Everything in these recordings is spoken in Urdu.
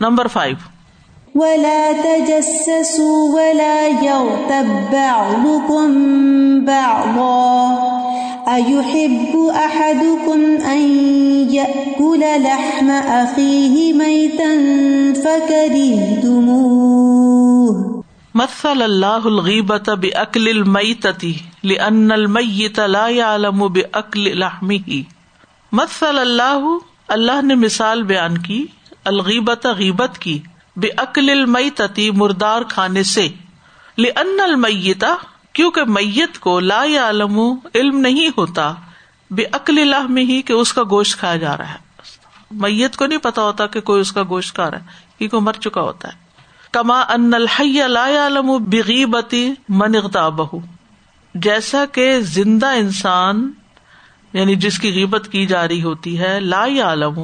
Number five. ولا تجسسوا ولا يغتب بعضكم بعضا أيحب أحدكم أن يأكل لحم أخيه ميتا فكرهتموه۔ مثل الله الغيبة بأكل الميتة لأن الميت لا يعلم بأكل لحمه۔ مثل اللہ اللہ نے مثال بیان کی۔ الغیبت غیبت کی بے عقل المئی مردار کھانے سے۔ لن المیتا کیونکہ میت کو لا علم علم نہیں ہوتا بے عقل اللہ میں ہی کہ اس کا گوشت کھایا جا رہا ہے۔ میت کو نہیں پتا ہوتا کہ کوئی اس کا گوشت کھا رہا ہے، کیونکہ مر چکا ہوتا ہے۔ کما ان الحی لا علم بغیبتی من اغتابہ۔ جیسا کہ زندہ انسان یعنی جس کی غیبت کی جا رہی ہوتی ہے، لا عالم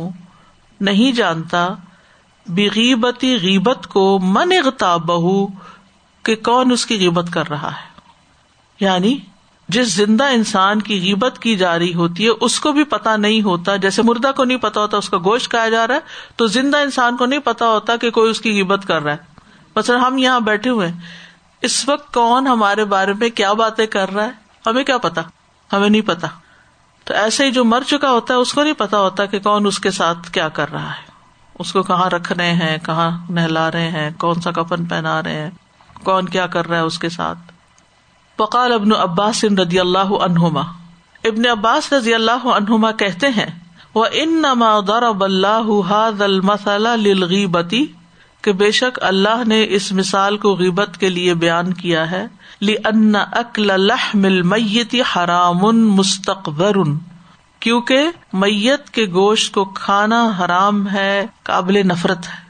نہیں جانتا، بغیبتی غیبت کو من بہو کہ کون اس کی غیبت کر رہا ہے۔ یعنی جس زندہ انسان کی غیبت کی جا رہی ہوتی ہے، اس کو بھی پتا نہیں ہوتا۔ جیسے مردہ کو نہیں پتا ہوتا، اس کا گوشت کھایا جا رہا ہے، تو زندہ انسان کو نہیں پتا ہوتا کہ کوئی اس کی غیبت کر رہا ہے۔ مثلاً ہم یہاں بیٹھے ہوئے اس وقت کون ہمارے بارے میں کیا باتیں کر رہا ہے؟ ہمیں کیا پتا ہمیں نہیں پتا تو ایسے ہی جو مر چکا ہوتا ہے، اس کو نہیں پتا ہوتا کہ کون اس کے ساتھ کیا کر رہا ہے۔ اس کو کہاں رکھ رہے ہیں، کہاں نہلا رہے ہیں، کون سا کفن پہنا رہے ہیں، کون کیا کر رہا ہے اس کے ساتھ۔ بقال ابن عباس رضی اللہ عنہما۔ ابن عباس رضی اللہ عنہما کہتے ہیں وہ ان نما ضرب اللہ حاد المسلہ للغیبتی کہ بے شک اللہ نے اس مثال کو غیبت کے لیے بیان کیا ہے۔ لن اکل لحم المیت حرام مستقبر۔ کیونکہ میت کے گوشت کو کھانا حرام ہے، قابل نفرت ہے۔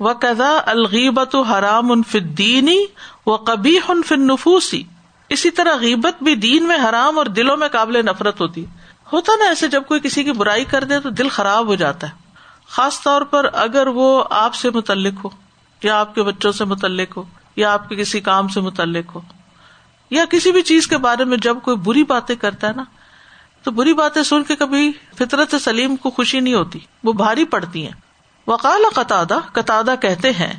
وہ کدا الغیبت حرام ان فدینی و کبھی فن نفوسی اسی طرح غیبت بھی دین میں حرام اور دلوں میں قابل نفرت ہوتی۔ ہوتا نا ایسے جب کوئی کسی کی برائی کر دے تو دل خراب ہو جاتا ہے۔ خاص طور پر اگر وہ آپ سے متعلق ہو، یا آپ کے بچوں سے متعلق ہو، یا آپ کے کسی کام سے متعلق ہو، یا کسی بھی چیز کے بارے میں جب کوئی بری باتیں کرتا ہے نا، تو بری باتیں سن کے کبھی فطرت سلیم کو خوشی نہیں ہوتی، وہ بھاری پڑتی ہیں۔ وکال قطع قطع کہتے ہیں،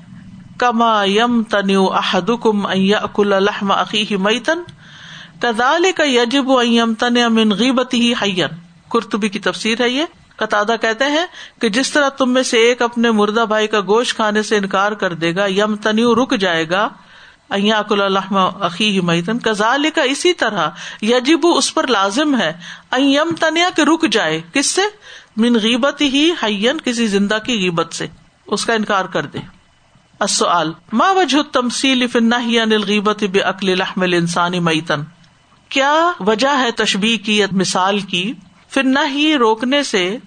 کما یم تن احد کم اکل الحم عقی میتن کدال کا یجب یم تن امن غیبت ہی حین کرتبی کی تفسیر ہے یہ۔ قطع کہتے ہیں کہ جس طرح تم میں سے ایک اپنے مردہ بھائی کا گوشت کھانے سے انکار کر دے گا یم تنیو رک جائے گا اکل عقی میتن کزال کا اسی طرح یجب اس پر لازم ہے یم تنیا کے رک جائے۔ کس سے؟ من غیبت ہی حین کسی زندہ کی غیبت سے۔ اس کا انکار کر دے۔ السؤال، ما وجہ تمثیل فی النہی عن الغیبت بعقل لحم الانسان میتن؟ کیا وجہ ہے تشبیہ کی مثال کی؟ پھر نہ ہی روکنے سے،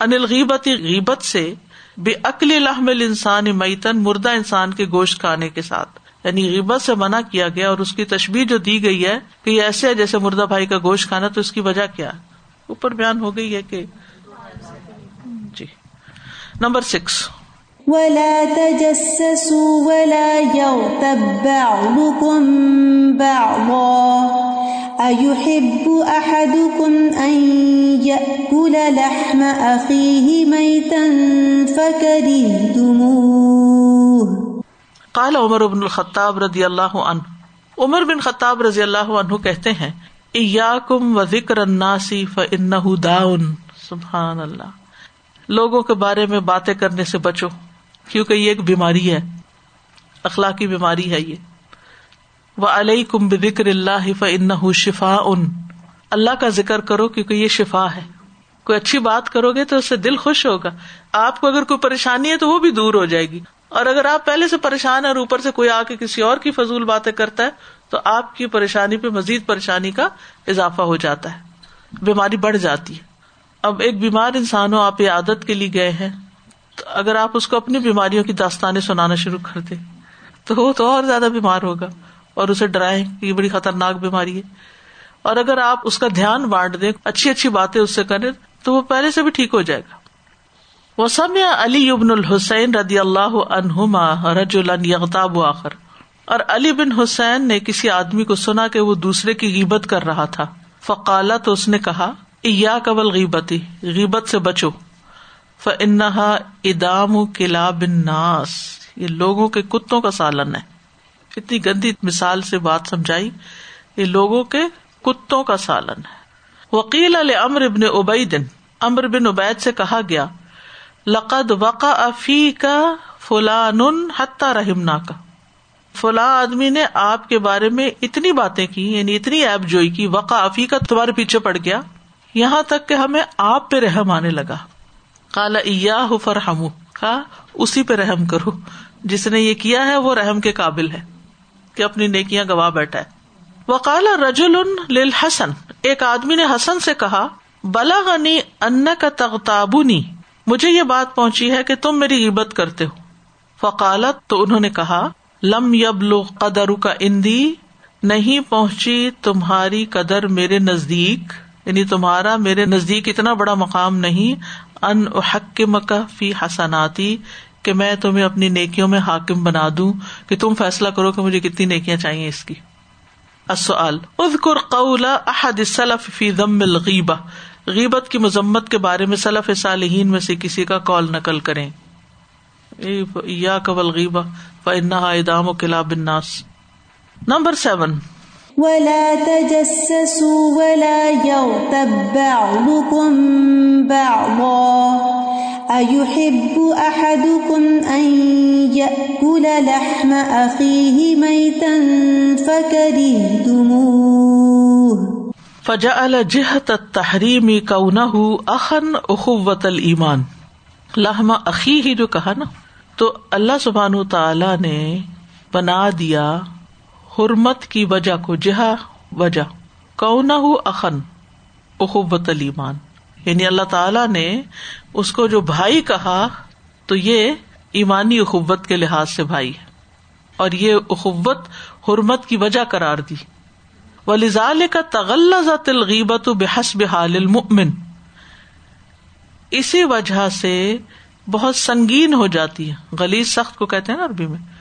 انل غیبت غیبت سے، بے عقل لحم انسان میتن، مردہ انسان کے گوشت کھانے کے ساتھ۔ یعنی غیبت سے منع کیا گیا اور اس کی تشبیح جو دی گئی ہے کہ یہ ایسے ہے جیسے مردہ بھائی کا گوشت کھانا، تو اس کی وجہ کیا؟ اوپر بیان ہو گئی ہے کہ۔ جی۔ Number six. ولا تجسسوا ولا يغتب بعضكم بعضا۔ أيحب أحدكم أن يأكل لحم أخيه ميتا فكرهتموه؟ قال عمر بن الخطاب رضی اللہ عنہ۔ عمر بن خطاب رضی اللہ عنہ کہتے ہیں ایاکم و ذکر الناسی فإنه داؤن۔ سبحان اللہ۔ لوگوں کے بارے میں باتیں کرنے سے بچو، کیونکہ یہ ایک بیماری ہے۔ اخلاقی بیماری ہے یہ۔ وہ علیہ کم بکر اللہ فن شفا ان اللہ کا ذکر کرو کیونکہ یہ شفا ہے۔ کوئی اچھی بات کرو گے تو اس سے دل خوش ہوگا۔ آپ کو اگر کوئی پریشانی ہے تو وہ بھی دور ہو جائے گی۔ اور اگر آپ پہلے سے پریشان ہے اور اوپر سے کوئی آ کے کسی اور کی فضول باتیں کرتا ہے، تو آپ کی پریشانی پہ مزید پریشانی کا اضافہ ہو جاتا ہے۔ بیماری بڑھ جاتی ہے۔ اب ایک بیمار انسان ہو، آپ عادت کے لیے گئے ہیں۔ اگر آپ اس کو اپنی بیماریوں کی داستانیں سنانا شروع کر دیں، تو وہ تو اور زیادہ بیمار ہوگا۔ اور اسے ڈرائیں کہ یہ بڑی خطرناک بیماری ہے۔ اور اگر آپ اس کا دھیان بانٹ دیں، اچھی اچھی باتیں اس سے کریں، تو وہ پہلے سے بھی ٹھیک ہو جائے گا۔ وہ سب علی ابن الحسین ردی اللہ عنہما رج یغتاب آخر۔ اور علی بن حسین نے کسی آدمی کو سنا کہ وہ دوسرے کی غیبت کر رہا تھا۔ فقالا تو اس نے کہا یا قبل غیبتی غیبت سے بچو۔ ف ادام کلا بن ناس یہ لوگوں کے کتوں کا سالن ہے۔ اتنی گندی مثال سے بات سمجھائی، یہ لوگوں کے کتوں کا سالن ہے۔ وکیل علیہ امر ابن ابئی امر بن ابید سے کہا گیا، لقد وقا افی کا فلان حتہ رحمنا کا فلاں آدمی نے آپ کے بارے میں اتنی باتیں کی یعنی اتنی ایپ جوئی کی وقا افی کا تمہارے پیچھے پڑ گیا، یہاں تک کہ ہمیں آپ پہ رحم آنے لگا۔ کالا فر ہم اسی پہ رحم کرو، جس نے یہ کیا ہے وہ رحم کے قابل ہے۔ کہ اپنی نیکیاں گواہ بیٹھا ہے۔ وکال رجول حسن ایک آدمی نے حسن سے کہا بلا غنی ان کا تغتابنی، مجھے یہ بات پہنچی ہے کہ تم میری عبت کرتے ہو۔ فقالت، تو انہوں نے کہا، لم یب لو قدر کا اندی، نہیں پہنچی تمہاری قدر میرے نزدیک یعنی تمہارا میرے نزدیک اتنا بڑا مقام نہیں، ان حق مکہ فی حسناتی کہ میں تمہیں اپنی نیکیوں میں حاکم بنا دوں کہ تم فیصلہ کرو کہ مجھے کتنی نیکیاں چاہیے اس کی۔ اذکر قول احد السلف فی ضم الغیبہ۔ غیبت کی مذمت کے بارے میں سلف صالحین میں سے کسی کا کال نقل کریں۔ یا قبل غیبہ فانها ادام و کلاب الناس نمبر سیون ولا تجسسوا ولا يغتب بعضكم بعضا. أيحب أحدكم أن يأكل لحم أخيه ميتا فكرهتموه. فجعل جهة التحريم كونه أخا أخوة الإيمان. لحم أخيه جو کہا نا، تو اللہ سبحان تعالی نے بنا دیا حرمت کی وجہ کو جہا، وجہ کونا اخن اخبت المان یعنی اللہ تعالی نے اس کو جو بھائی کہا، تو یہ ایمانی اخبت کے لحاظ سے بھائی ہے۔ اور یہ اخبت حرمت کی وجہ قرار دی۔ ولیزال کا تغلز تلغیبت بحس بحال المؤمن اسی وجہ سے بہت سنگین ہو جاتی ہے۔ غلیز سخت کو کہتے ہیں نا عربی میں۔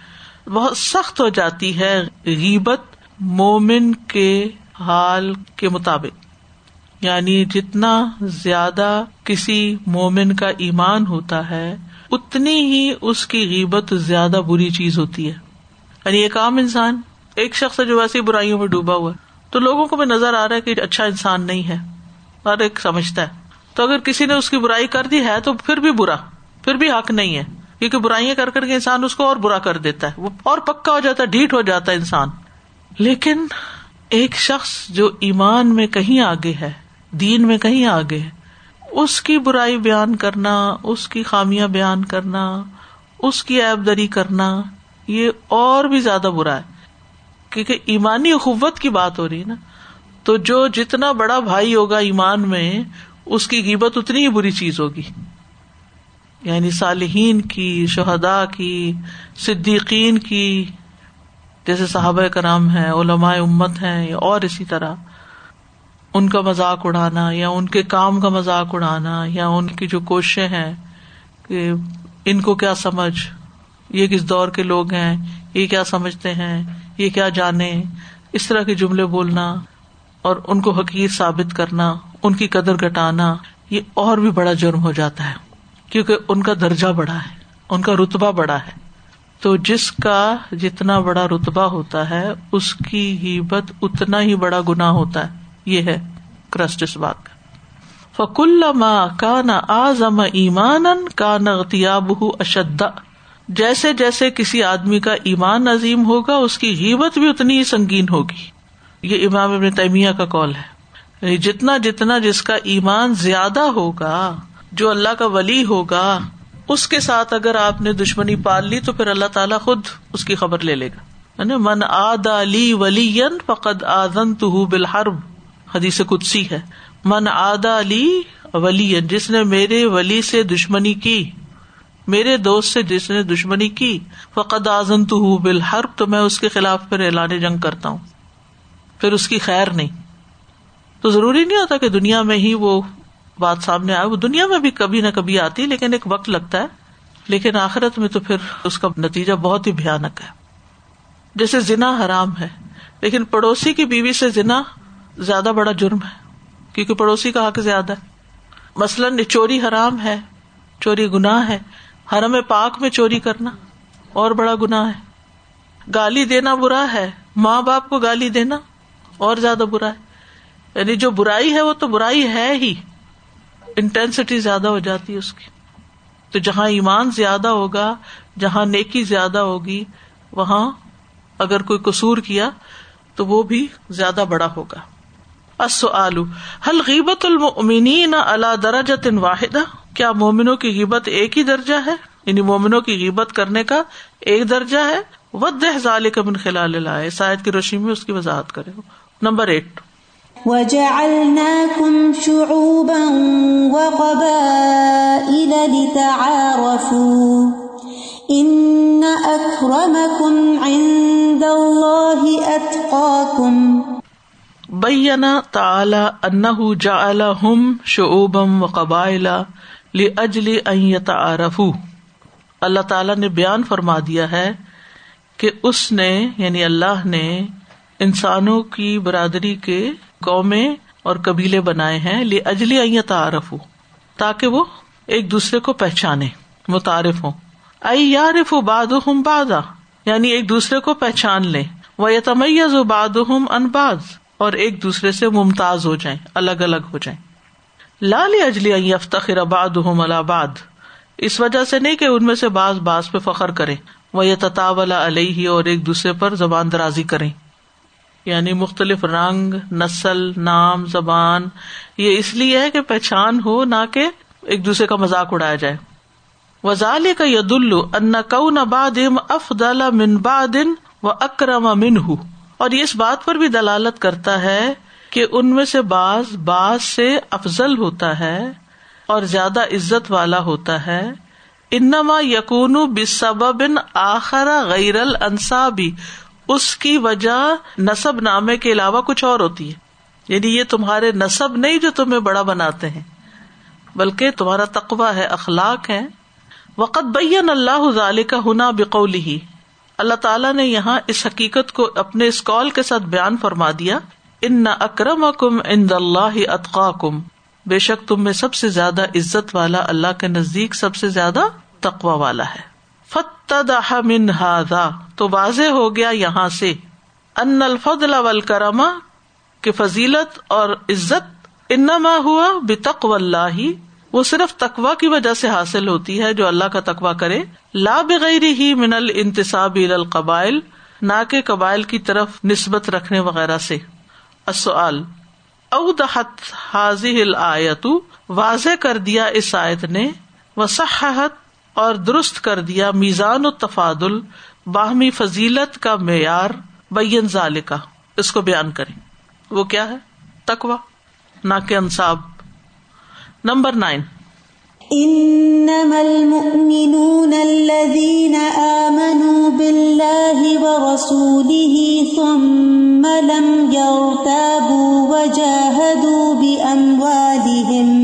بہت سخت ہو جاتی ہے غیبت مومن کے حال کے مطابق۔ یعنی جتنا زیادہ کسی مومن کا ایمان ہوتا ہے، اتنی ہی اس کی غیبت زیادہ بری چیز ہوتی ہے۔ یعنی ایک عام انسان، ایک شخص جو ویسی برائیوں میں ڈوبا ہوا ہے۔ تو لوگوں کو بھی نظر آ رہا ہے کہ اچھا انسان نہیں ہے، ہر ایک سمجھتا ہے۔ تو اگر کسی نے اس کی برائی کر دی ہے تو پھر بھی برا، پھر بھی حق نہیں ہے۔ کیونکہ برائیاں کر کر کے انسان اس کو اور برا کر دیتا ہے وہ اور پکا ہو جاتا ہے، ڈھیٹ ہو جاتا ہے انسان۔ لیکن ایک شخص جو ایمان میں کہیں آگے ہے، دین میں کہیں آگے ہے، اس کی برائی بیان کرنا، اس کی خامیاں بیان کرنا، اس کی ایب دری کرنا، یہ اور بھی زیادہ برا ہے۔ کیونکہ ایمانی اخوت کی بات ہو رہی ہے نا، تو جو جتنا بڑا بھائی ہوگا ایمان میں، اس کی قیمت اتنی ہی بری چیز ہوگی۔ یعنی صالحین کی شہدا کی، صدیقین کی، جیسے صحابہ کرام ہے علماء امت ہے یا اور اسی طرح، ان کا مذاق اڑانا، یا ان کے کام کا مذاق اڑانا، یا ان کی جو کوششیں ہیں کہ ان کو کیا سمجھ، یہ کس دور کے لوگ ہیں، یہ کیا سمجھتے ہیں، یہ کیا جانے، اس طرح کے جملے بولنا، اور ان کو حقیق ثابت کرنا، ان کی قدر گٹانا یہ اور بھی بڑا جرم ہو جاتا ہے۔ کیونکہ ان کا درجہ بڑا ہے، ان کا رتبہ بڑا ہے۔ تو جس کا جتنا بڑا رتبہ ہوتا ہے، اس کی ہیبت اتنا ہی بڑا گنا ہوتا ہے۔ یہ ہے کرسٹ اس بات کا۔ فکل کا نہ آزم ایمان کا نغتیاب اشد جیسے جیسے کسی آدمی کا ایمان عظیم ہوگا، اس کی ہیبت بھی اتنی ہی سنگین ہوگی۔ یہ امام ابن تیمیہ کا کال ہے۔ جتنا جتنا جس کا ایمان زیادہ ہوگا جو اللہ کا ولی ہوگا، اس کے ساتھ اگر آپ نے دشمنی پال لی تو پھر اللہ تعالیٰ خود اس کی خبر لے لے گا۔ یعنی من آد علی ولی فقد آزن تو بالحرب۔ حدیث کدسی ہے۔ من آدا علی ولی جس نے میرے ولی سے دشمنی کی، میرے دوست سے جس نے دشمنی کی، فقد آزن تو بالحرب، تو میں اس کے خلاف پھر اعلان جنگ کرتا ہوں۔ پھر اس کی خیر نہیں۔ تو ضروری نہیں ہوتا کہ دنیا میں ہی وہ بات سامنے آئے، وہ دنیا میں بھی کبھی نہ کبھی آتی لیکن ایک وقت لگتا ہے۔ لیکن آخرت میں تو پھر اس کا نتیجہ بہت ہی بھیانک ہے۔ جیسے زنا حرام ہے، لیکن پڑوسی کی بیوی سے زنا زیادہ بڑا جرم ہے، کیونکہ پڑوسی کا حق زیادہ ہے۔ مثلاً چوری حرام ہے، چوری گناہ ہے، حرم پاک میں چوری کرنا اور بڑا گناہ ہے۔ گالی دینا برا ہے، ماں باپ کو گالی دینا اور زیادہ برا ہے۔ یعنی جو برائی ہے، وہ تو برائی ہے ہی۔ انٹینسٹی زیادہ ہو جاتی ہے اس کی۔ تو جہاں ایمان زیادہ ہوگا، جہاں نیکی زیادہ ہوگی، وہاں اگر کوئی قصور کیا، تو وہ بھی زیادہ بڑا ہوگا۔ آلو حل غیبت المنی نہ اللہ درجت واحدہ؟ کیا مومنوں کی غیبت ایک ہی درجہ ہے؟ یعنی مومنوں کی غیبت کرنے کا ایک درجہ ہے؟ ود ظال کا من خلال لائے شاید کی روشنی میں اس کی وضاحت کرے۔ Number eight. وجعلناكم شعوبا وقبائل لتعارفوا ان اكرمكم عند الله اتقاكم بین تعالی انه جعلهم شعوبا وقبائل لاجل ان يتعارفوا۔ اللہ تعالی نے بیان فرما دیا ہے کہ اس نے یعنی اللہ نے انسانوں کی برادری کے قومیں اور قبیلے بنائے ہیں، لی اجلی تعارف ہو تاکہ وہ ایک دوسرے کو پہچانے، متعارف ہوں۔ ائی یارف باد ہم بادا یعنی ایک دوسرے کو پہچان لے وہ یتمیز و باد ہم انباز اور ایک دوسرے سے ممتاز ہو جائیں، الگ الگ ہو جائیں۔ لال اجلی افتخر آباد ہوں الہباد اس وجہ سے نہیں کہ ان میں سے باز باز پہ فخر کرے وہ یہ تطاولا علیہ، اور ایک دوسرے پر زبان درازی کریں۔ یعنی مختلف رنگ، نسل، نام، زبان، یہ اس لیے ہے کہ پہچان ہو نہ کہ ایک دوسرے کا مذاق اڑایا جائے۔ وزال کا ید ان کو افدال من بادن و اکرم من ہُ اور یہ اس بات پر بھی دلالت کرتا ہے کہ ان میں سے باز باز سے افضل ہوتا ہے اور زیادہ عزت والا ہوتا ہے۔ انما یقون بسبب آخر غیر الصابی اس کی وجہ نصب نامے کے علاوہ کچھ اور ہوتی ہے۔ یعنی یہ تمہارے نصب نہیں جو تمہیں بڑا بناتے ہیں، بلکہ تمہارا تقوا ہے، اخلاق ہے۔ وقت بین اللہ ضال کا ہنا بقولی ہی اللہ تعالیٰ نے یہاں اس حقیقت کو اپنے اس کال کے ساتھ بیان فرما دیا، ان نہ اکرم کم ان اللہ اطقا کم بے شک تم میں سب سے زیادہ عزت والا، اللہ کے نزدیک سب سے زیادہ تقوا والا ہے۔ من ہاضا تو واضح ہو گیا یہاں سے۔ ان الفضل والکرما کہ فضیلت اور عزت انما ہوا بتق اللہ۔ وہ صرف تقوا کی وجہ سے حاصل ہوتی ہے جو اللہ کا تقوا کرے۔ لا بغیر ہی من الانتصاب القبائل، نہ کہ قبائل کی طرف نسبت رکھنے وغیرہ سے۔ السؤال اودحت حاضی الآیت، واضح کر دیا اس آیت نے۔ وصححت اور درست کر دیا میزان و تفادل، باہمی فضیلت کا معیار بین ظال کا اس کو بیان کریں۔ وہ کیا ہے؟ تکوا نہ کہ انصاب۔ Number nine. انما المؤمنون الذين آمنوا بالله ورسوله ثم لم يرتابوا وجاهدوا بأموالهم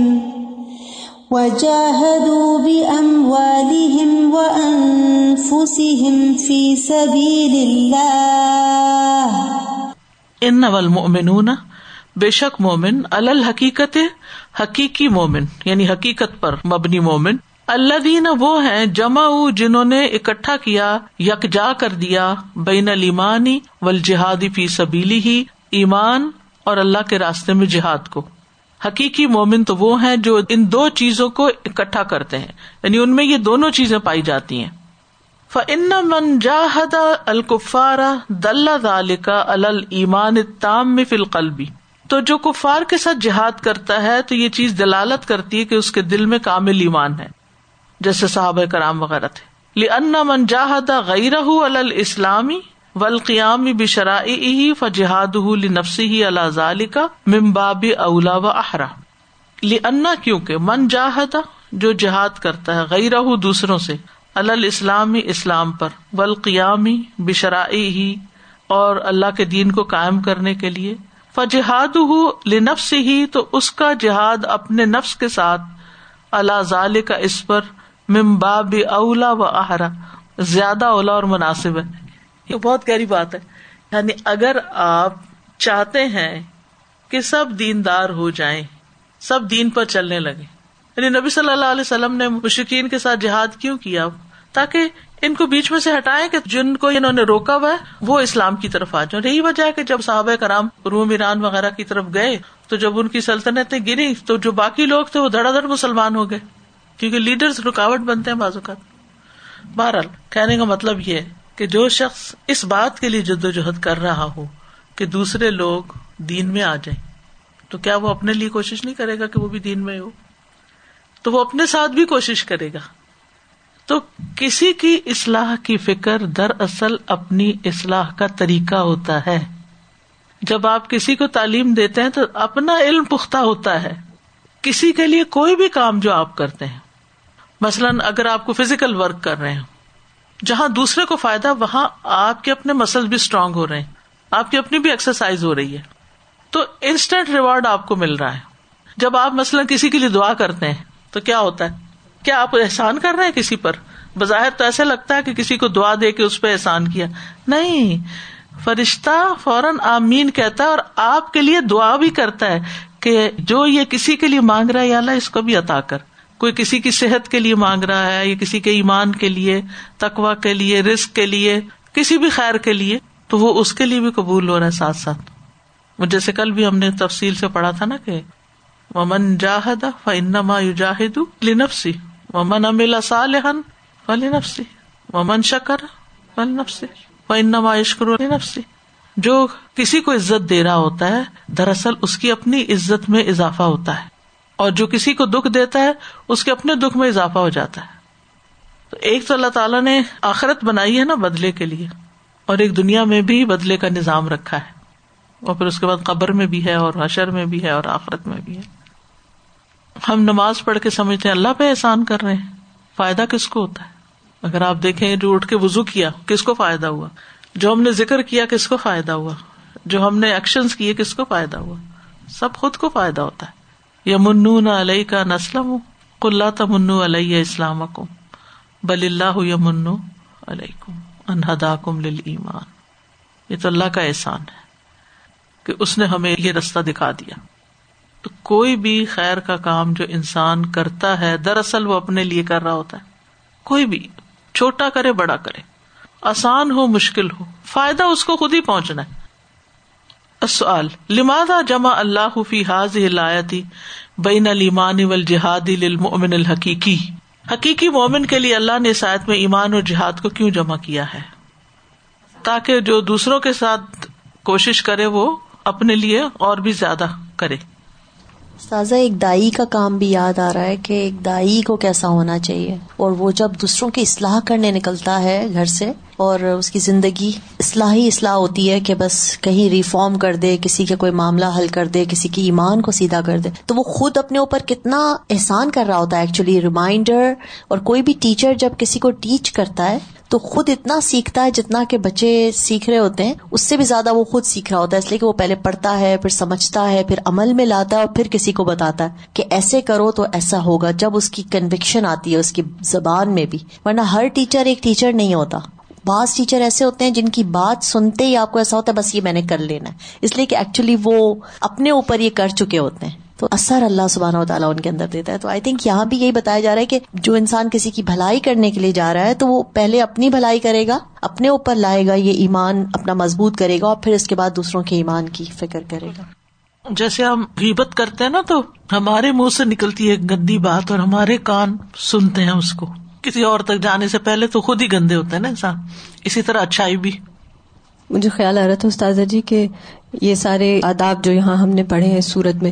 وجاهدوا بأموالهم وأنفسهم في سبيل الله. ان والمؤمنون بے شک مومن الحقیقت حقیقی مومن یعنی حقیقت پر مبنی مومن اللہ دین وہ ہیں جمع جنہوں نے اکٹھا کیا، یکجا کر دیا بین المانی و جہادی فی سبیلی ہی ایمان اور اللہ کے راستے میں جہاد کو۔ حقیقی مومن تو وہ ہیں جو ان دو چیزوں کو اکٹھا کرتے ہیں یعنی ان میں یہ دونوں چیزیں پائی جاتی ہیں۔ فن من جاہد الکفارا دل کا المان تام فل قلبی تو جو کفار کے ساتھ جہاد کرتا ہے، تو یہ چیز دلالت کرتی ہے کہ اس کے دل میں کامل ایمان ہے، جیسے صحابہ کرام وغیرہ تھے۔ لی ان من جاہد غیر الاسلامی ولقیام بشرائی فجہاد نفسی ہی اللہ ظال کا ممباب اولا و احرا انا کیونکہ من جاہدا جو جہاد کرتا ہے غیر دوسروں سے الاسلامی اسلام پر ولقیامی بشرائی ہی اور اللہ کے دین کو قائم کرنے کے لیے۔ فجہاد لنفس ہی تو اس کا جہاد اپنے نفس کے ساتھ۔ اللہ ظال کا اس پر۔ ممباب اولا و احرا، زیادہ اولا اور مناسب ہے۔ یہ بہت گہری بات ہے۔ یعنی اگر آپ چاہتے ہیں کہ سب دیندار ہو جائیں، سب دین پر چلنے لگے یعنی نبی صلی اللہ علیہ وسلم نے مشکین کے ساتھ جہاد کیوں کیا؟ تاکہ ان کو بیچ میں سے ہٹائیں کہ جن کو انہوں نے روکا ہوا ہے، وہ اسلام کی طرف آ جائیں۔ یہی وجہ ہے کہ جب صحابہ کرام روم، ایران وغیرہ کی طرف گئے، تو جب ان کی سلطنتیں گری تو جو باقی لوگ تھے، وہ دھڑا دھڑ مسلمان ہو گئے۔ کیونکہ لیڈرز رکاوٹ بنتے ہیں بازو کا بہرحال، کہنے کا مطلب یہ کہ جو شخص اس بات کے لیے جد و جہد کر رہا ہو کہ دوسرے لوگ دین میں آ جائیں، تو کیا وہ اپنے لیے کوشش نہیں کرے گا کہ وہ بھی دین میں ہو؟ تو وہ اپنے ساتھ بھی کوشش کرے گا۔ تو کسی کی اصلاح کی فکر دراصل اپنی اصلاح کا طریقہ ہوتا ہے۔ جب آپ کسی کو تعلیم دیتے ہیں تو اپنا علم پختہ ہوتا ہے۔ کسی کے لیے کوئی بھی کام جو آپ کرتے ہیں۔ مثلاً اگر آپ کو فزیکل ورک کر رہے ہیں جہاں دوسرے کو فائدہ، وہاں آپ کے اپنے مسل بھی اسٹرانگ ہو رہے ہیں۔ آپ کی اپنی بھی ایکسرسائز ہو رہی ہے۔ تو انسٹنٹ ریوارڈ آپ کو مل رہا ہے۔ جب آپ مثلاً کسی کے لیے دعا کرتے ہیں تو کیا ہوتا ہے؟ کیا آپ احسان کر رہے ہیں کسی پر؟ بظاہر تو ایسا لگتا ہے کہ کسی کو دعا دے کے اس پہ احسان کیا۔ نہیں، فرشتہ فوراً آمین کہتا ہے اور آپ کے لیے دعا بھی کرتا ہے کہ جو یہ کسی کے لیے مانگ رہا ہے یا اللہ اس کو بھی عطا کر۔ کوئی کسی کی صحت کے لیے مانگ رہا ہے یا کسی کے ایمان کے لیے تقوا کے لیے رسک کے لیے، کسی بھی خیر کے لیے، تو وہ اس کے لیے بھی قبول ہو رہا ہے ساتھ ساتھ۔ جیسے کل بھی ہم نے تفصیل سے پڑھا تھا نا کہ ومن جاہد فنما جاہد لنفسی ومن امل صالحن فلنفسی ومن شکر فلنفسی فنما یشکر لنفسی جو کسی کو عزت دے رہا ہوتا ہے، دراصل اس کی اپنی عزت میں اضافہ ہوتا ہے۔ اور جو کسی کو دکھ دیتا ہے، اس کے اپنے دکھ میں اضافہ ہو جاتا ہے۔ تو ایک تو اللہ تعالیٰ نے آخرت بنائی ہے نا بدلے کے لیے۔ اور ایک دنیا میں بھی بدلے کا نظام رکھا ہے۔ اور پھر اس کے بعد قبر میں بھی ہے، اور حشر میں بھی ہے، اور آخرت میں بھی ہے۔ ہم نماز پڑھ کے سمجھتے ہیں، اللہ پہ احسان کر رہے ہیں۔ فائدہ کس کو ہوتا ہے؟ اگر آپ دیکھیں، جو اٹھ کے وزو کیا، کس کو فائدہ ہوا؟ جو ہم نے ذکر کیا، کس کو فائدہ ہوا؟ جو ہم نے ایکشن کیے، کس کو فائدہ ہوا؟ سب خود کو فائدہ ہوتا ہے۔ یا منون علیہ کا نسلم کل تمنو علیہ اسلام کم بل اللہ یا منو علیہ کم انہدا کم ایمان یہ تو اللہ کا احسان ہے کہ اس نے ہمیں یہ رستہ دکھا دیا۔ کوئی بھی خیر کا کام جو انسان کرتا ہے، دراصل وہ اپنے لیے کر رہا ہوتا ہے۔ کوئی بھی، چھوٹا کرے، بڑا کرے۔ آسان ہو، مشکل ہو۔ فائدہ اس کو خود ہی پہنچنا ہے۔ سوال لمادا جمع اللہ فی حاض لایتی بین المان و للمؤمن الحقیقی؟ حقیقی مومن کے لیے اللہ نے سائد میں ایمان اور جہاد کو کیوں جمع کیا ہے؟ تاکہ جو دوسروں کے ساتھ کوشش کرے، وہ اپنے لیے اور بھی زیادہ کرے۔ سازا ایک دائی کا کام بھی یاد آ رہا ہے کہ ایک دائی کو کیسا ہونا چاہیے اور وہ جب دوسروں کی اصلاح کرنے نکلتا ہے گھر سے اور اس کی زندگی اصلاح ہی اصلاح ہوتی ہے کہ بس کہیں ریفارم کر دے، کسی کا کوئی معاملہ حل کر دے، کسی کی ایمان کو سیدھا کر دے۔ تو وہ خود اپنے اوپر کتنا احسان کر رہا ہوتا ہے ایکچولی ریمائنڈر اور کوئی بھی ٹیچر جب کسی کو ٹیچ کرتا ہے، تو خود اتنا سیکھتا ہے جتنا کہ بچے سیکھ رہے ہوتے ہیں۔ اس سے بھی زیادہ وہ خود سیکھ رہا ہوتا ہے، اس لیے کہ وہ پہلے پڑھتا ہے، پھر سمجھتا ہے، پھر عمل میں لاتا ہے اور پھر کسی کو بتاتا ہے کہ ایسے کرو تو ایسا ہوگا۔ جب اس کی کنوکشن آتی ہے، اس کی زبان میں بھی۔ ورنہ ہر ٹیچر ایک ٹیچر نہیں ہوتا۔ بعض ٹیچر ایسے ہوتے ہیں جن کی بات سنتے ہی آپ کو ایسا ہوتا ہے بس یہ میں نے کر لینا ہے۔ اس لیے کہ ایکچولی وہ اپنے اوپر یہ کر چکے ہوتے ہیں۔ تو اثر اللہ سبحانہ و تعالیٰ ان کے اندر دیتا ہے۔ تو آئی تھنک یہاں بھی یہی بتایا جا رہا ہے کہ جو انسان کسی کی بھلائی کرنے کے لیے جا رہا ہے تو وہ پہلے اپنی بھلائی کرے گا، اپنے اوپر لائے گا، یہ ایمان اپنا مضبوط کرے گا اور پھر اس کے بعد دوسروں کے ایمان کی فکر کرے گا۔ جیسے ہم غیبت کرتے ہیں نا تو ہمارے منہ سے نکلتی ہے گندی بات اور ہمارے کان سنتے ہیں اس کو۔ کسی اور تک جانے سے پہلے تو خود ہی گندے ہوتے ہیں نا انسان۔ اسی طرح اچھائی بھی۔ مجھے خیال آ رہا تھا استاذہ جی کہ یہ سارے آداب جو یہاں ہم نے پڑھے ہیں سورت میں،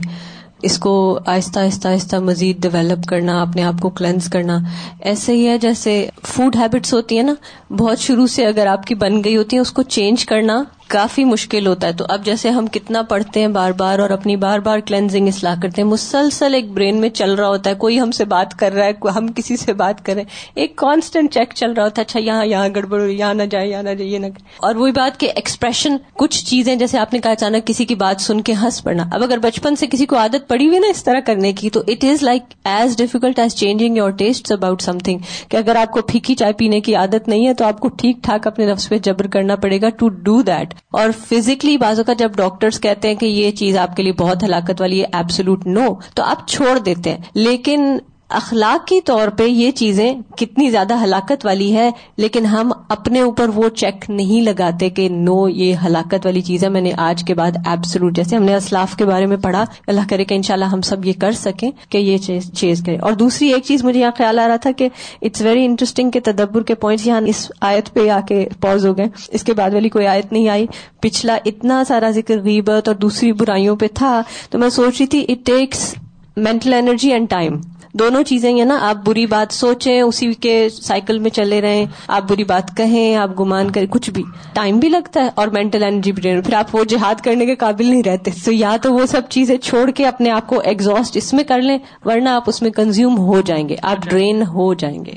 اس کو آہستہ آہستہ آہستہ مزید ڈیولپ کرنا، اپنے آپ کو کلینز کرنا۔ ایسے ہی ہے جیسے فوڈ ہیبٹس ہوتی ہیں نا، بہت شروع سے اگر آپ کی بن گئی ہوتی ہے اس کو چینج کرنا۔ کافی مشکل ہوتا ہے۔ تو اب جیسے ہم کتنا پڑھتے ہیں بار بار اور اپنی بار بار کلینزنگ اصلاح کرتے ہیں، مسلسل ایک برین میں چل رہا ہوتا ہے۔ کوئی ہم سے بات کر رہا ہے ہم کسی سے بات کر رہے ہیں۔ ایک کانسٹنٹ چیک چل رہا ہوتا ہے اچھا یہاں یہاں گڑبڑ یہاں نہ جائے، یہاں نہ جائے، یہ نہ اور وہی بات کہ ایکسپریشن کچھ چیزیں، جیسے آپ نے کہا اچانک کسی کی بات سن کے ہنس پڑنا۔ اب اگر بچپن سے کسی کو عادت پڑی ہوئی نا اس طرح کرنے کی، تو it is like as difficult as changing your taste about something کہ اگر آپ کو پھیکی چائے پینے کی عادت نہیں ہے، تو آپ کو ٹھیک ٹھاک اپنے نفس پہ جبر کرنا پڑے گا ٹو ڈو دیٹ اور فزیکلی بازو کا جب ڈاکٹرز کہتے ہیں کہ یہ چیز آپ کے لیے بہت ہلاکت والی ہے ایبسلوٹ نو تو آپ چھوڑ دیتے ہیں. لیکن اخلاقی طور پہ یہ چیزیں کتنی زیادہ ہلاکت والی ہے، لیکن ہم اپنے اوپر وہ چیک نہیں لگاتے کہ نو یہ ہلاکت والی چیز ہے۔ میں نے آج کے بعد ایبسلوٹ جیسے ہم نے اسلاف کے بارے میں پڑھا، اللہ کرے کہ انشاءاللہ ہم سب یہ کر سکیں کہ یہ چیز کریں۔ اور دوسری ایک چیز مجھے یہاں خیال آ رہا تھا کہ اٹس ویری انٹرسٹنگ کہ تدبر کے پوائنٹس یہاں اس آیت پہ آ کے پوز ہو گئے۔ اس کے بعد والی کوئی آیت نہیں آئی۔ پچھلا اتنا سارا ذکر غیبت اور دوسری برائیوں پہ تھا، تو میں سوچ رہی تھی it takes mental energy and time دونوں چیزیں یہ نا، آپ بری بات سوچیں، اسی کے سائیکل میں چلے رہیں، آپ بری بات کہیں، آپ گمان کریں کچھ بھی۔ ٹائم بھی لگتا ہے اور مینٹل انرجی بھی پھر آپ وہ جہاد کرنے کے قابل نہیں رہتے۔ تو یا تو وہ سب چیزیں چھوڑ کے اپنے آپ کو ایگزاسٹ اس میں کر لیں، ورنہ آپ اس میں کنزیوم ہو جائیں گے، آپ ڈرین ہو جائیں گے۔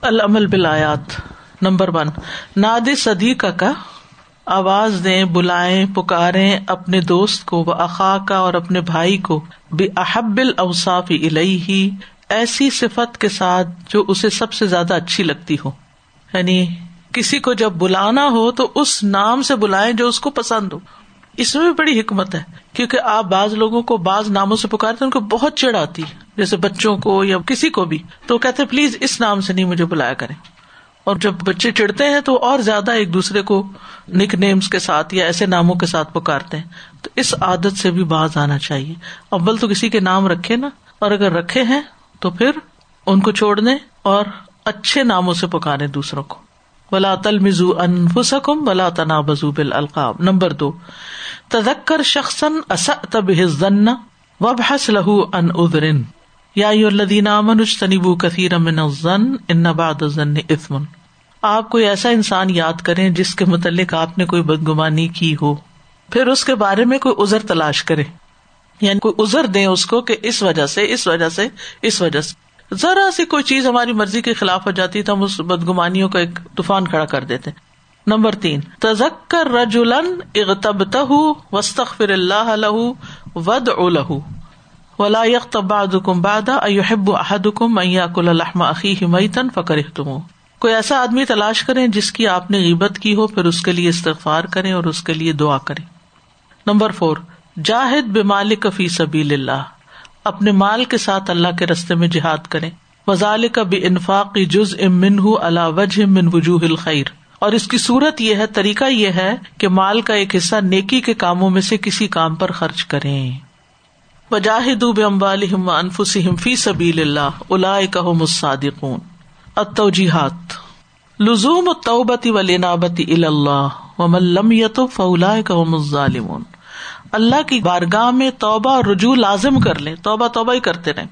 العمل بلایات نمبر ون ناد صدی کا آواز دیں، بلائیں، پکاریں اپنے دوست کو، وہ اخا کا اور اپنے بھائی کو بے احب الاوصاف الیہ، ایسی صفت کے ساتھ جو اسے سب سے زیادہ اچھی لگتی ہو۔ یعنی کسی کو جب بلانا ہو تو اس نام سے بلائیں جو اس کو پسند ہو۔ اس میں بھی بڑی حکمت ہے، کیونکہ آپ بعض لوگوں کو بعض ناموں سے پکارتے ان کو بہت چڑ آتی ہے۔ جیسے بچوں کو یا کسی کو بھی، تو کہتے پلیز اس نام سے نہیں مجھے بلایا کریں۔ اور جب بچے چڑھتے ہیں تو اور زیادہ ایک دوسرے کو نک نیمس کے ساتھ یا ایسے ناموں کے ساتھ پکارتے ہیں۔ تو اس عادت سے بھی باز آنا چاہیے۔ اول تو کسی کے نام رکھے نا، اور اگر رکھے ہیں تو پھر ان کو چھوڑ دیں اور اچھے ناموں سے پکارے دوسروں کو۔ بلا تل مزو انفسکم بلا تنا بزو بل القاب نمبر دو، تذکر شخصن تب ہزن وب حس لہو ان ادرن یا الدین امن اجتنبو کثیر امن ازن ان نباد اثمن آپ کوئی ایسا انسان یاد کریں جس کے متعلق آپ نے کوئی بدگمانی کی ہو۔ پھر اس کے بارے میں کوئی ازر تلاش کرے یعنی کوئی ازر دیں اس کو کہ اس وجہ سے، اس وجہ سے، اس وجہ سے۔ ذرا سی کوئی چیز ہماری مرضی کے خلاف ہو جاتی تو ہم اس بدگمانیوں کا ایک طوفان کھڑا کر دیتے۔ نمبر تین تزکر رجولن اغتبتہ وسطر اللہ ود اہ ولا یق بعضکم بعدا ایحب احدکم ان یاکل لحم اخیہ میتا فکرہتموہ کوئی ایسا آدمی تلاش کریں جس کی آپ نے غیبت کی ہو، پھر اس کے لیے استغفار کریں اور اس کے لیے دعا کریں۔ نمبر فور، جاہد بے فی سبیل اللہ۔ اپنے مال کے ساتھ اللہ کے رستے میں جہاد کریں۔ وزال کا بے انفاق جز امن اللہ وجہ من وجوہ الخیر۔ اور اس کی صورت یہ ہے، طریقہ یہ ہے کہ مال کا ایک حصہ نیکی کے کاموں میں سے کسی کام پر خرچ کریں۔ وجاہد بے امبال انفسم فی سبیل اللہ الا صادقون التوجیحات لزوم التوبتی والانابتی اللہ ومن لم یتب فاولئک هم الظالمون۔ اللہ کی بارگاہ میں توبہ اور رجوع لازم کر لیں، توبہ توبہ ہی کرتے رہیں۔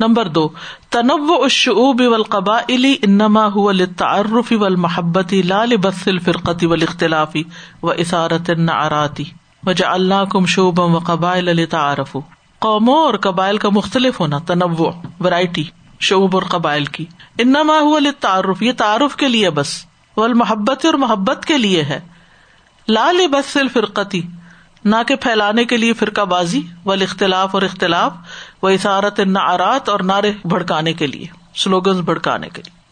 نمبر دو، تنوع الشعوب والقبائل انما هو للتعرف والمحبت لا لبث الفرقة والاختلاف واثارة النعرات وجعلناكم شعوبا وقبائل لتعارفوا۔ قوموں اور قبائل کا مختلف ہونا، تنوع ورائٹی شعب اور قبائل کی۔ انما ہوا تعارف یہ تعارف کے لیے بس وہ محبت اور محبت کے لیے ہے۔ لال بس فرقتی نہ کہ پھیلانے کے لیے فرقہ بازی و اختلاف اور اختلاف و اثارت نعرات اور نعرے بھڑکانے کے لیے سلوگن بھڑکانے کے لیے۔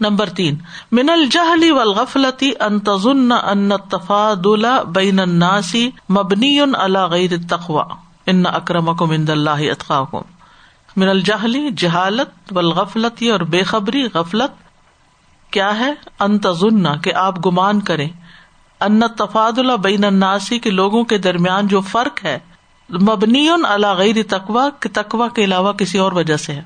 نمبر تین، من الجہلی والغفلتی ان تظن ان التفاضل بین الناس مبنی علی غیر التقوى ان اکرمکم عند اللہ اتقاکم. من الجہلی جہالت و اور بے خبری غفلت کیا ہے؟ انتظن کہ آپ گمان کریں. ان تفاد اللہ بین الناسی کے لوگوں کے درمیان جو فرق ہے، مبنی غیر تقوا کے تقوا کے علاوہ کسی اور وجہ سے ہے.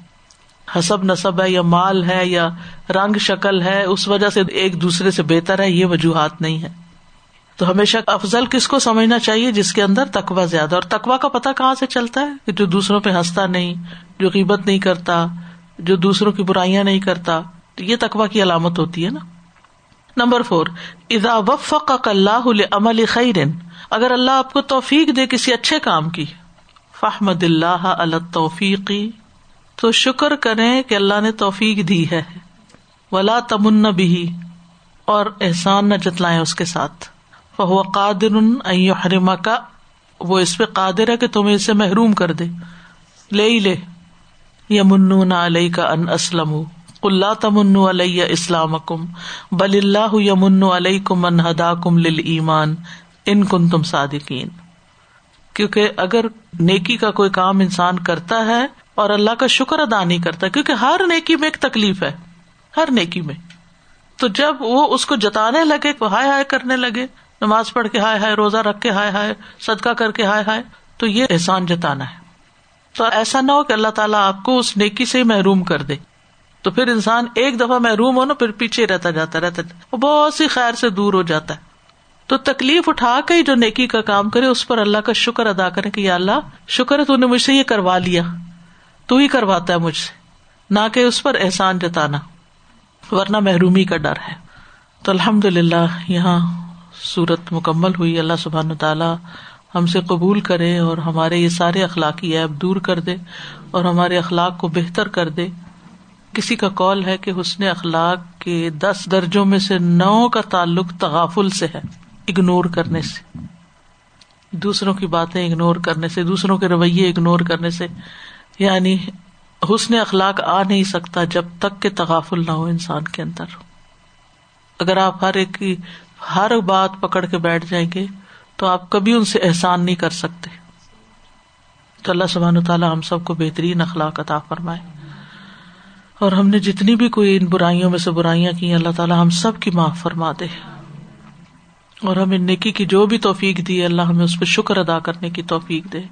حسب نصب ہے یا مال ہے یا رنگ شکل ہے، اس وجہ سے ایک دوسرے سے بہتر ہے، یہ وجوہات نہیں ہے تو ہمیشہ افضل کس کو سمجھنا چاہیے جس کے اندر تقوا زیادہ اور تقوا کا پتا کہاں سے چلتا ہے؟ کہ جو دوسروں پہ ہنستا نہیں، جو قیمت نہیں کرتا، جو دوسروں کی برائیاں نہیں کرتا، تو یہ تقوا کی علامت ہوتی ہے نا؟ نمبر فور ادا وفق اللہ عمل خیرن، اگر اللہ آپ کو توفیق دے کسی اچھے کام کی فحمد اللہ توفیقی تو شکر کریں کہ اللہ نے توفیق دی ہے، ولا تمن بھی اور احسان نہ جتلائے اس کے ساتھ۔ وہ قادر حرما کا وہ اس پہ قادر ہے کہ تمہیں اسے محروم کر دے۔ لے ہی لے۔ یمن علیہ کا ان اسلم اللہ تمن علیہ اسلام کم بل اللہ یمن علیہ کم ان ہدا کم لل ایمان ان کن تم صادقین۔ کیونکہ اگر نیکی کا کوئی کام انسان کرتا ہے اور اللہ کا شکر ادا نہیں کرتا، کیونکہ ہر نیکی میں ایک تکلیف ہے، ہر نیکی میں۔ تو جب وہ اس کو جتانے لگے، ہائے ہائے کرنے لگے نماز پڑھ کے ہائے ہائے، روزہ رکھ کے ہائے ہائے، صدقہ کر کے ہائے ہائے، تو یہ احسان جتانا ہے۔ تو ایسا نہ ہو کہ اللہ تعالیٰ آپ کو اس نیکی سے محروم کر دے۔ تو پھر انسان ایک دفعہ محروم ہو نا، پھر پیچھے رہتا جاتا رہتا وہ بہت سی خیر سے دور ہو جاتا ہے۔ تو تکلیف اٹھا کے جو نیکی کا کام کرے، اس پر اللہ کا شکر ادا کرے کہ یا اللہ، شکر ہے تو نے مجھ سے یہ کروا لیا۔ تو ہی کرواتا ہے مجھ سے۔ نہ کہ اس پر احسان جتانا۔ ورنہ محرومی کا ڈر ہے۔ تو الحمد للہ یہاں سورت مکمل ہوئی، اللہ سبحان تعالیٰ ہم سے قبول کرے اور ہمارے یہ سارے اخلاقی ایپ دور کر دے اور ہمارے اخلاق کو بہتر کر دے۔ کسی کا کال ہے کہ حسن اخلاق کے دس درجوں میں سے نو کا تعلق تغافل سے ہے اگنور کرنے سے۔ دوسروں کی باتیں اگنور کرنے سے، دوسروں کے رویے اگنور کرنے سے۔ یعنی حسن اخلاق آ نہیں سکتا جب تک کہ تغافل نہ ہو انسان کے اندر۔ اگر آپ ہر ایک کی ہر بات پکڑ کے بیٹھ جائیں گے تو آپ کبھی ان سے احسان نہیں کر سکتے۔ تو اللہ سبحان تعالیٰ ہم سب کو بہترین اخلاق عطا فرمائے۔ اور ہم نے جتنی بھی کوئی ان برائیوں میں سے برائیاں کی اللہ تعالیٰ ہم سب کی معاف فرما دے۔ اور ہمیں نیکی کی جو بھی توفیق دی اللہ ہمیں اس پہ شکر ادا کرنے کی توفیق دے۔